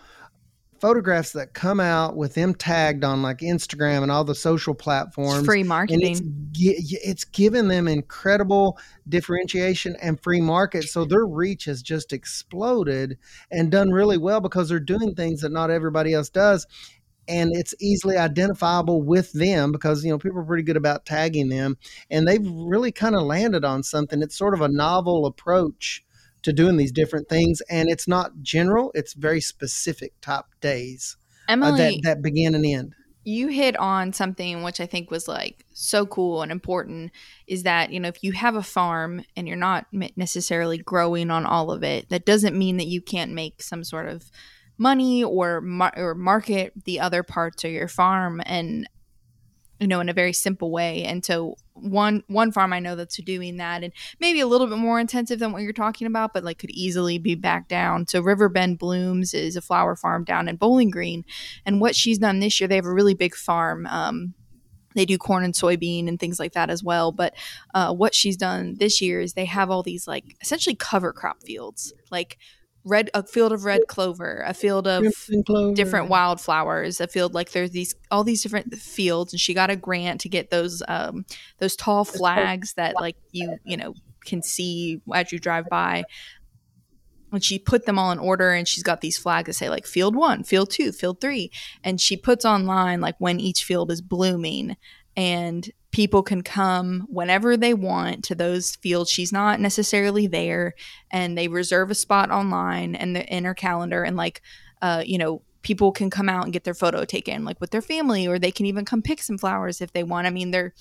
photographs that come out with them tagged on like Instagram and all the social platforms. it's free and it's marketing. it's given them incredible differentiation and free market so their reach has just exploded and done really well because they're doing things that not everybody else does and it's easily identifiable with them because you know people are pretty good about tagging them and they've really kind of landed on something it's sort of a novel approach to doing these different things and it's not general it's very specific type days uh, that, that begin and end. You hit on something which I think was like so cool and important is that, you know, if you have a farm and you're not necessarily growing on all of it, that doesn't mean that you can't make some sort of money or mar- or market the other parts of your farm and you know in a very simple way. And so one one farm i know that's doing that and maybe a little bit more intensive than what you're talking about but like could easily be back down. So riverbend blooms is a flower farm down in bowling green. And what she's done this year they have a really big farm. Um, they do corn and soybean and things like that as well. But uh, what she's done this year is they have all these like essentially cover crop fields. Like red a field of red clover a field of different wildflowers a field like there's these all these different fields and she got a grant to get those um those tall flags that like you you know can see as you drive by. And she put them all in order and she's got these flags that say like field one field two field three and she puts online like when each field is blooming and people can come whenever they want to those fields. She's not necessarily there and they reserve a spot online and the in her calendar and like uh you know people can come out and get their photo taken like with their family or they can even come pick some flowers if they want. I mean they're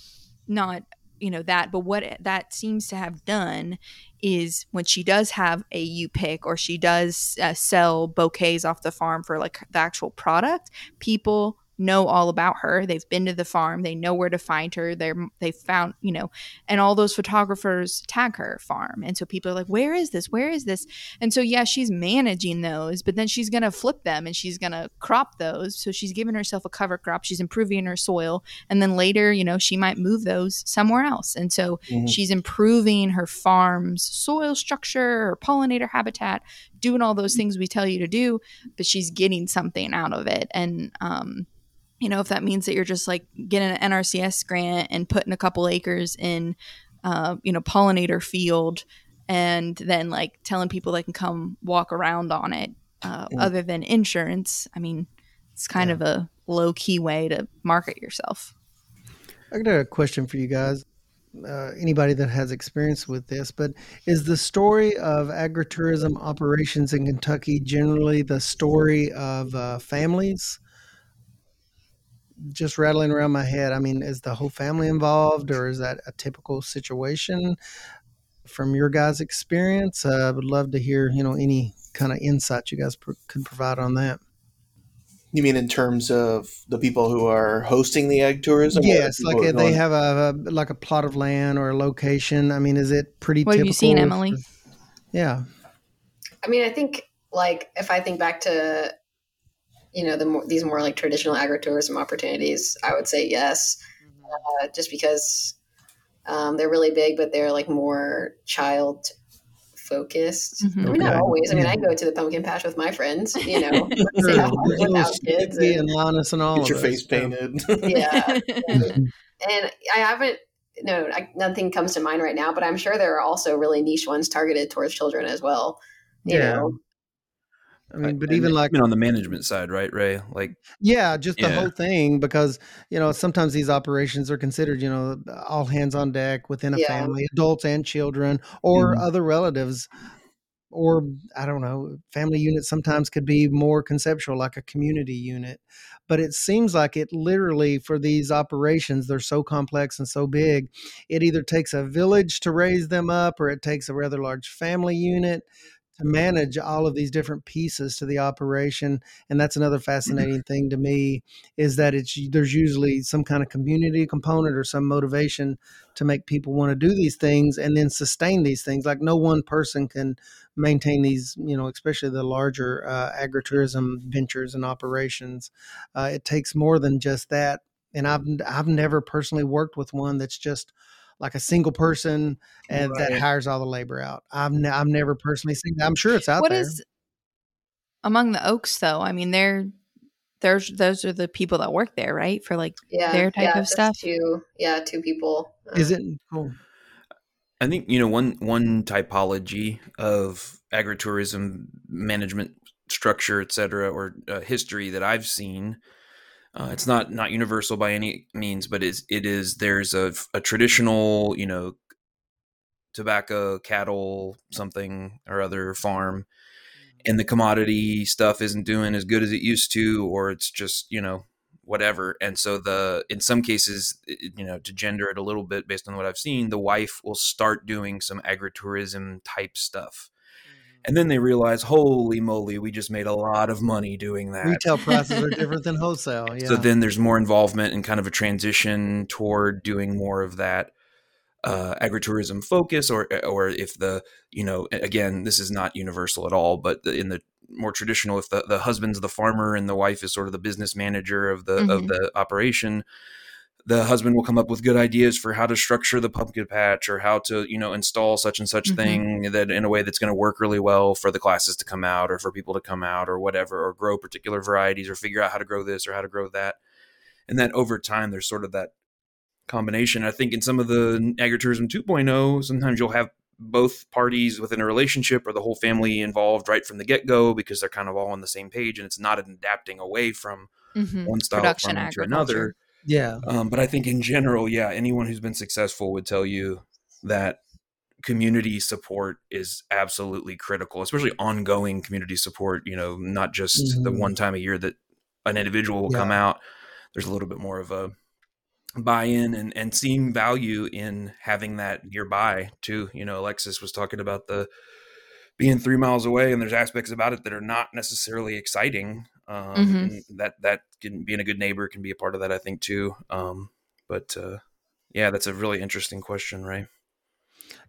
not you know that but what that seems to have done is when she does have a u pick or she does uh, sell bouquets off the farm for like the actual product people know all about her. They've been to the farm. They know where to find her. They're they found you know and all those photographers tag her farm. And so people are like where is this? Where is this? And so yeah she's managing those but then she's gonna flip them and she's gonna crop those. So she's giving herself a cover crop. She's improving her soil. And then later you know she might move those somewhere else. And so Mhm. she's improving her farm's soil structure or pollinator habitat doing all those things we tell you to do but she's getting something out of it and um you know if that means that you're just like getting an nrcs grant and putting a couple acres in uh you know pollinator field and then like telling people they can come walk around on it uh, Mm. other than insurance i mean it's kind Yeah. of a low key way to market yourself I got a question for you guys. Uh, anybody that has experience with this, but is the story of agritourism operations in Kentucky generally the story of uh, families? Just rattling around my head. I mean, is the whole family involved, or is that a typical situation from your guys' experience? Uh, I would love to hear, you know, any kind of insight you guys pr- could provide on that. You mean in terms of the people who are hosting the ag tourism? Yes, like who are if they have a, a like a plot of land or a location. I mean, is it pretty? What have you seen, typical Emily? yeah, I mean, I think like if I think back to you know the more, these more like traditional agritourism opportunities, I would say yes, uh, just because um, they're really big, but they're like more child focused. Mhm. I mean, not always. I mean, Yeah. I go to the pumpkin patch with my friends, you know, Sure, say, "Oh, there's a little without kids. Skippy And, and Linus and all Get your face painted. (laughs) yeah. and I haven't, no, I, nothing comes to mind right now, but I'm sure there are also really niche ones targeted towards children as well. You Yeah. know, I mean, but And even like even on the management side, right, Ray? Like, Yeah, just the Yeah. whole thing because you know sometimes these operations are considered you know all hands on deck within a Yeah. family, adults and children, or Mhm. other relatives, or I don't know, family units sometimes could be more conceptual, like a community unit. But it seems like it literally for these operations, they're so complex and so big, it either takes a village to raise them up, or it takes a rather large family unit to manage all of these different pieces to the operation and that's another fascinating thing to me is that it's there's usually some kind of community component or some motivation to make people want to do these things and then sustain these things. Like no one person can maintain these you know especially the larger uh, agritourism ventures and operations. Uh, it takes more than just that and i've i've never personally worked with one that's just like a single person and that hires all the labor out. I've ne- I've never personally seen that. I'm sure it's out What there. is among the oaks though? I mean, they're there's those are the people that work there, right? For like yeah, Their type yeah, of stuff? Two, yeah, two people. Is it cool? I think you know one one typology of agritourism management structure, et cetera, or uh, history that I've seen. Uh, it's not not universal by any means, but is it is there's a, a traditional you know tobacco, cattle, something or other farm, and the commodity stuff isn't doing as good as it used to, or it's just you know whatever. And so the in some cases, you know, to gender it a little bit based on what I've seen, the wife will start doing some agritourism type stuff. And then they realize, holy moly, we just made a lot of money doing that. Retail prices are different than (laughs) wholesale. Yeah. So then there's more involvement and kind of a transition toward doing more of that uh, agritourism focus, or or if the you know again this is not universal at all, but the, in the more traditional, if the, the husband's the farmer and the wife is sort of the business manager of the of Mhm. the operation, the husband will come up with good ideas for how to structure the pumpkin patch or how to you know install such and such Mhm. thing that in a way that's going to work really well for the classes to come out or for people to come out or whatever or grow particular varieties or figure out how to grow this or how to grow that. And then over time there's sort of that combination. I think in some of the agritourism 2.0 sometimes you'll have both parties within a relationship or the whole family involved right from the get-go because they're kind of all on the same page and it's not an adapting away from mhm, one style production farming to another yeah. um, but I think in general, yeah, anyone who's been successful would tell you that community support is absolutely critical, especially ongoing community support. You know, not just the Mhm. one time a year that an individual will come out. There's a little bit more of a buy-in and, and seeing value in having that nearby too. You know, Alexis was talking about the being three miles away, and there's aspects about it that are not necessarily exciting. Um, Mhm. and that that can being a good neighbor can be a part of that, I think too. Um, but uh, yeah, that's a really interesting question, right?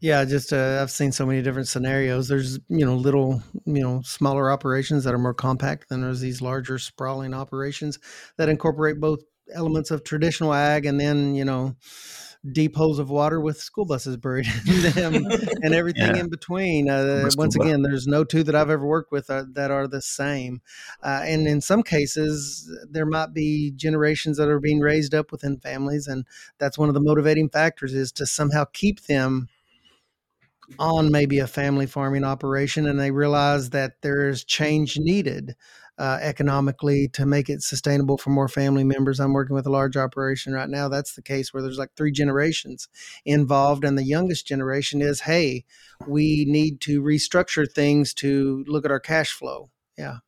Yeah, just uh, I've seen so many different scenarios. There's you know little you know smaller operations that are more compact than there's these larger sprawling operations that incorporate both elements of traditional ag and then you know deep holes of water with school buses buried (laughs) in them (laughs) and everything Yeah. in between. Uh, once again, there's no two that I've ever worked with uh, that are the same. Uh, and in some cases, there might be generations that are being raised up within families, and that's one of the motivating factors is to somehow keep them on maybe a family farming operation and they realize that there's change needed uh, economically to make it sustainable for more family members. I'm working with a large operation right now. That's the case where there's like three generations involved, and the youngest generation is, hey, we need to restructure things to look at our cash flow. Yeah.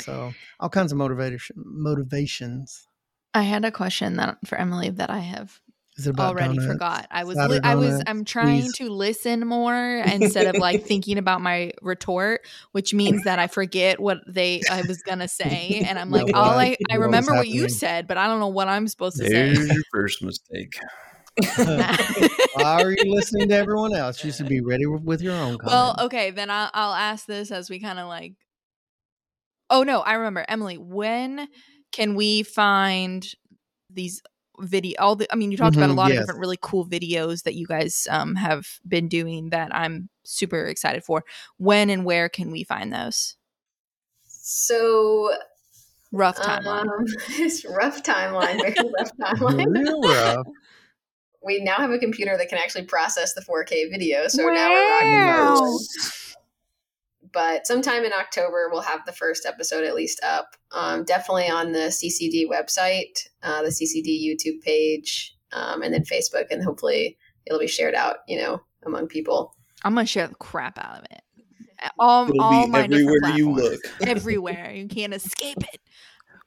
So all kinds of motivation motivations. I had a question that for Emily that I have Is it about already donuts? forgot. I was li- I was I'm trying please? to listen more instead of like (laughs) thinking about my retort, which means that I forget what they I was gonna say, and I'm No, (laughs) like, all what- I I remember what you said, but I don't know what I'm supposed to There's say. your first mistake. (laughs) Why are you listening to everyone else? You should be ready with your own comment. well, okay, then I'll I'll ask this as we kind of like. Oh no, I remember Emily. When can we find these video all the i mean you talked about a Mhm, lot of different really cool videos that you guys um, have been doing that i'm super excited for when and where can we find those So rough timeline um, (laughs) it's rough timeline, very rough timeline. (laughs) Real rough. (laughs) we now have a computer that can actually process the 4K video. So now we're rocking those. But sometime in October, we'll have the first episode at least up. Um, definitely on the CCD website, uh, the CCD YouTube page, um, and then Facebook, and hopefully it'll be shared out, you know, among people. i'm gonna share the crap out of it all, It'll all be my everywhere you look. (laughs) everywhere you can't escape it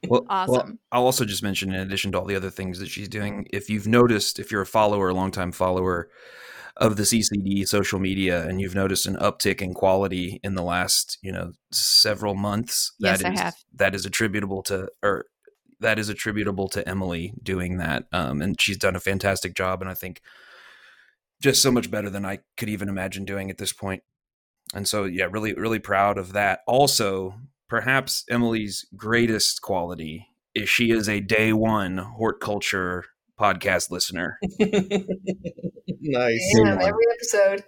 Well, Awesome. Well, I'll also just mention, in addition to all the other things that she's doing, if you've noticed, if you're a follower, a longtime follower of the CCD social media, and you've noticed an uptick in quality in the last, you know, several months, Yes, that I have. that is attributable to, or that is attributable to Emily doing that, um, and she's done a fantastic job, and I think just so much better than I could even imagine doing at this point. And so, yeah, really, really proud of that. Also, perhaps Emily's greatest quality is she is a day one horticulture podcast listener. (laughs) nice. Damn, every episode.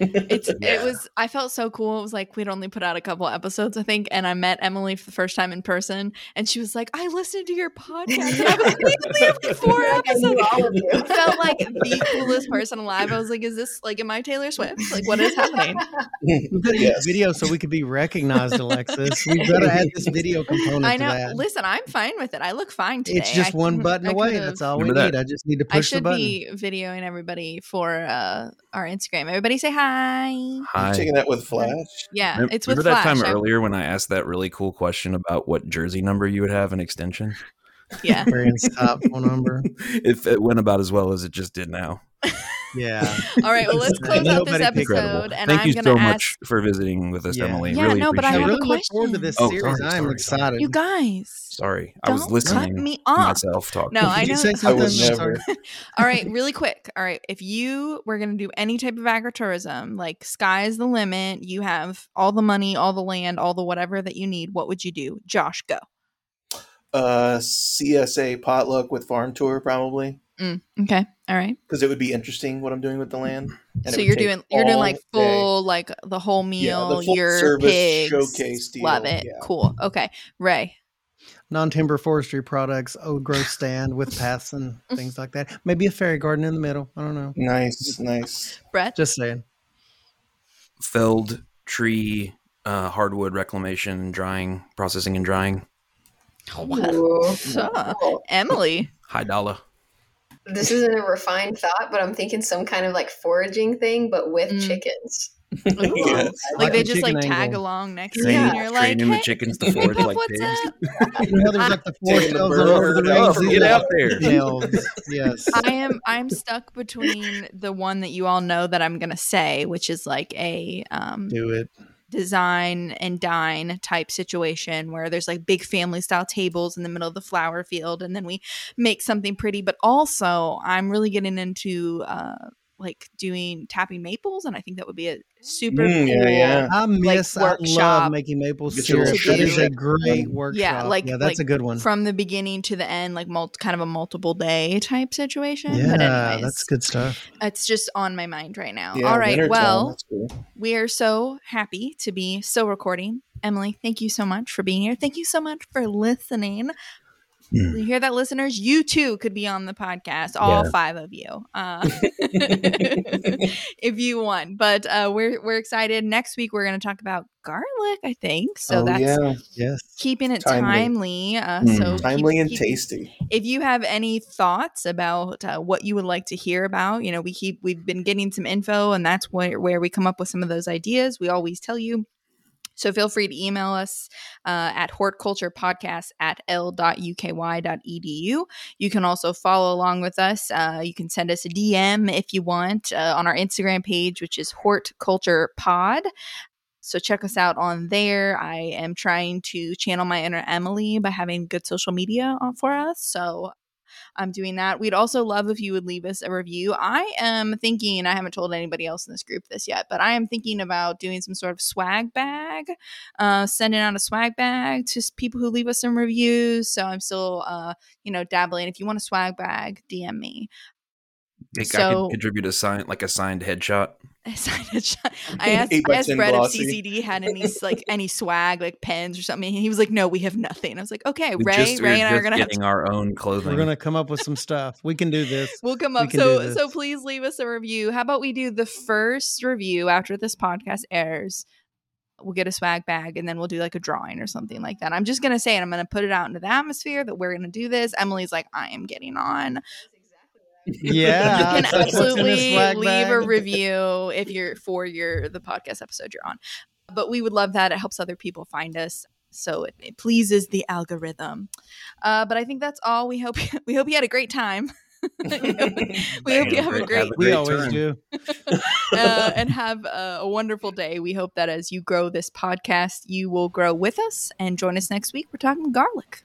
It's (laughs) Yeah. it was i felt so cool it was like we'd only put out a couple episodes i think and i met emily for the first time in person and she was like i listened to your podcast and i was immediately after four (laughs) Like, I knew episodes all of you. I felt like the coolest person alive. I was like, "Is this like, am I Taylor Swift? Like, what is happening?" We've got to Yes. video so we could be recognized, Alexis. We've got to add this video component I to know. that. Listen, I'm fine with it. I look fine today. It's just I one couldn't- button I away. That's all we that. need. I just need to I push the should button. be videoing everybody for uh, our Instagram. Everybody say hi. Hi. Taking that with Flash. Yeah, Remember, it's with remember that time I- earlier when I asked that really cool question about what jersey number you would have an extension? Yeah. Marian's top phone number. if it went about as well as it just did now. Yeah. (laughs) All right. Well, let's close out this episode, Incredible. and Thank I'm you so ask much for visiting with us, Yeah. Emily. Yeah, really no, but I I appreciate have a really look forward to question. this Oh, series. sorry, I am sorry, sorry. excited. you guys. Sorry, I was listening cut me off. myself talk. No, I know. I something? (laughs) never. All right, really quick. All right, if you were going to do any type of agritourism, like sky's the limit, you have all the money, all the land, all the whatever that you need, what would you do? Josh, go. Uh, CSA potluck with farm tour probably Mm, okay. All right. because it would be interesting what I'm doing with the land. and so you're doing you're doing all like day. full like the whole meal, Yeah, the full your service pigs, showcase deal. Love it. Yeah. Cool. Okay. Ray. Non-timber forestry products, old growth (laughs) stand with paths and things (laughs) like that. Maybe a fairy garden in the middle. I don't know. Nice, nice. Brett. Just saying. Felled tree, uh, hardwood reclamation, drying, processing and drying. Ooh. So, Cool. Emily. High dollar. This isn't a refined thought, but I'm thinking some kind of like foraging thing, but with Mm. chickens. (laughs) yes. Like Like they a just like chicken tag along next to you Yeah. and you're like, training the hey, chickens to forage like what's pigs. up? (laughs) You know, there's like the four the shells bird on Lord of the up. Get out there. elves. Yes. (laughs) I am I'm stuck between the one that you all know that I'm gonna say, which is like a um Do it. Design and dine type situation where there's like big family style tables in the middle of the flower field and then we make something pretty. But also i'm really getting into uh like doing tapping maples and i think that would be a super Mm, yeah, cool yeah. I miss. I workshop love making maple Get syrup. little That is a great workshop. Yeah, like- yeah, that's like a good one. from the beginning to the end like mul- kind of a multiple day type situation Yeah, but anyways that's good stuff. it's just on my mind right now Yeah, all right well cool. we are so happy to be still recording. Emily, thank you so much for being here. Thank you so much for listening. Hmm. You hear that, listeners? You too could be on the podcast, all Yeah. five of you, uh, (laughs) (laughs) if you want. But uh, we're we're excited. Next week we're going to talk about garlic. I think so. oh, that's yeah. Yes. keeping it Timely. timely. uh, Mm. so keep- timely and keep- tasty. if you have any thoughts about uh, what you would like to hear about you know we keep we've been getting some info and that's where, where we come up with some of those ideas we always tell you so feel free to email us uh, at horticulturepodcast at l.uky.edu. You can also follow along with us. Uh, you can send us a DM if you want uh, on our Instagram page, which is hortculturepod. So check us out on there. I am trying to channel my inner Emily by having good social media for us. So I'm doing that. We'd also love if you would leave us a review. I am thinking, I haven't told anybody else in this group this yet, but I am thinking about doing some sort of swag bag, uh, sending out a swag bag to people who leave us some reviews. So I'm still, uh, you know, dabbling. If you want a swag bag, DM me. I So- could contribute a sign like a signed headshot. (laughs) I signed a shot. (laughs) I asked, I asked 10 Brett if. CCD had any like (laughs) any swag like pens or something. He was like, "No, we have nothing." I was like, "Okay, We Ray, just, Ray we're and I are gonna have getting our own clothing. We're gonna come up with some stuff. We can do this. We'll come up. can So so please leave us a review. How about we do the first review after this podcast airs? We'll get a swag bag and then we'll do like a drawing or something like that. I'm just gonna say it. I'm gonna put it out into the atmosphere that we're gonna do this. Emily's like, I am getting on. Yeah, you can what's in this absolutely swag leave a review if you're for your the podcast episode you're on. But we would love that. It helps other people find us. So it, it pleases the algorithm. Uh, but I think that's all. We hope (laughs) we hope you had a great time. (laughs) (laughs) we hope you have a great We great always turn. do. uh, and have a, a wonderful day. We hope that as you grow this podcast, you will grow with us and join us next week. We're talking garlic.